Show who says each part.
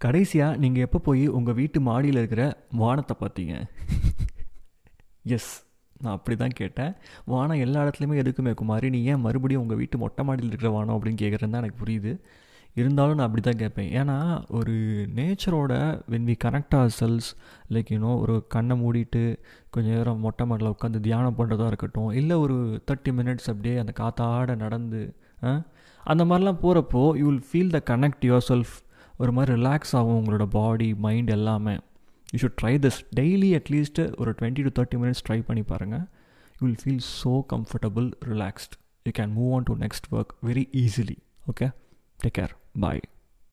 Speaker 1: கடைசியாக நீங்கள் எப்போ போய் உங்கள் வீட்டு மாடியில் இருக்கிற வானத்தை பார்த்தீங்க? எஸ் நான் அப்படி தான் கேட்டேன். வானம் எல்லா இடத்துலையுமே எதுக்குமே குமாரி நீ ஏன் மறுபடியும் உங்கள் வீட்டு மொட்டை மாடியில் இருக்கிற வானம் அப்படின்னு கேட்குறேன் தான் எனக்கு புரியுது. இருந்தாலும் நான் அப்படி தான் கேட்பேன். ஏன்னா ஒரு நேச்சரோட when we connect our cells like you know ஒரு கண்ணை மூடிட்டு கொஞ்சம் நேரம் மொட்டை மாடியில் உட்காந்து தியானம் பண்ணுறதா இருக்கட்டும் இல்லை ஒரு தேர்ட்டி மினிட்ஸ் அப்படியே அந்த காத்தாட நடந்து அந்த மாதிரிலாம் போகிறப்போ you will feel the connect yourself ஒரு மாதிரி ரிலாக்ஸ் ஆகும் உங்களோட பாடி மைண்ட் எல்லாமே. You should try this daily at least ஒரு twenty to thirty minutes try பண்ணி பாருங்கள் you will feel so comfortable relaxed you can move on to next work very easily okay take care bye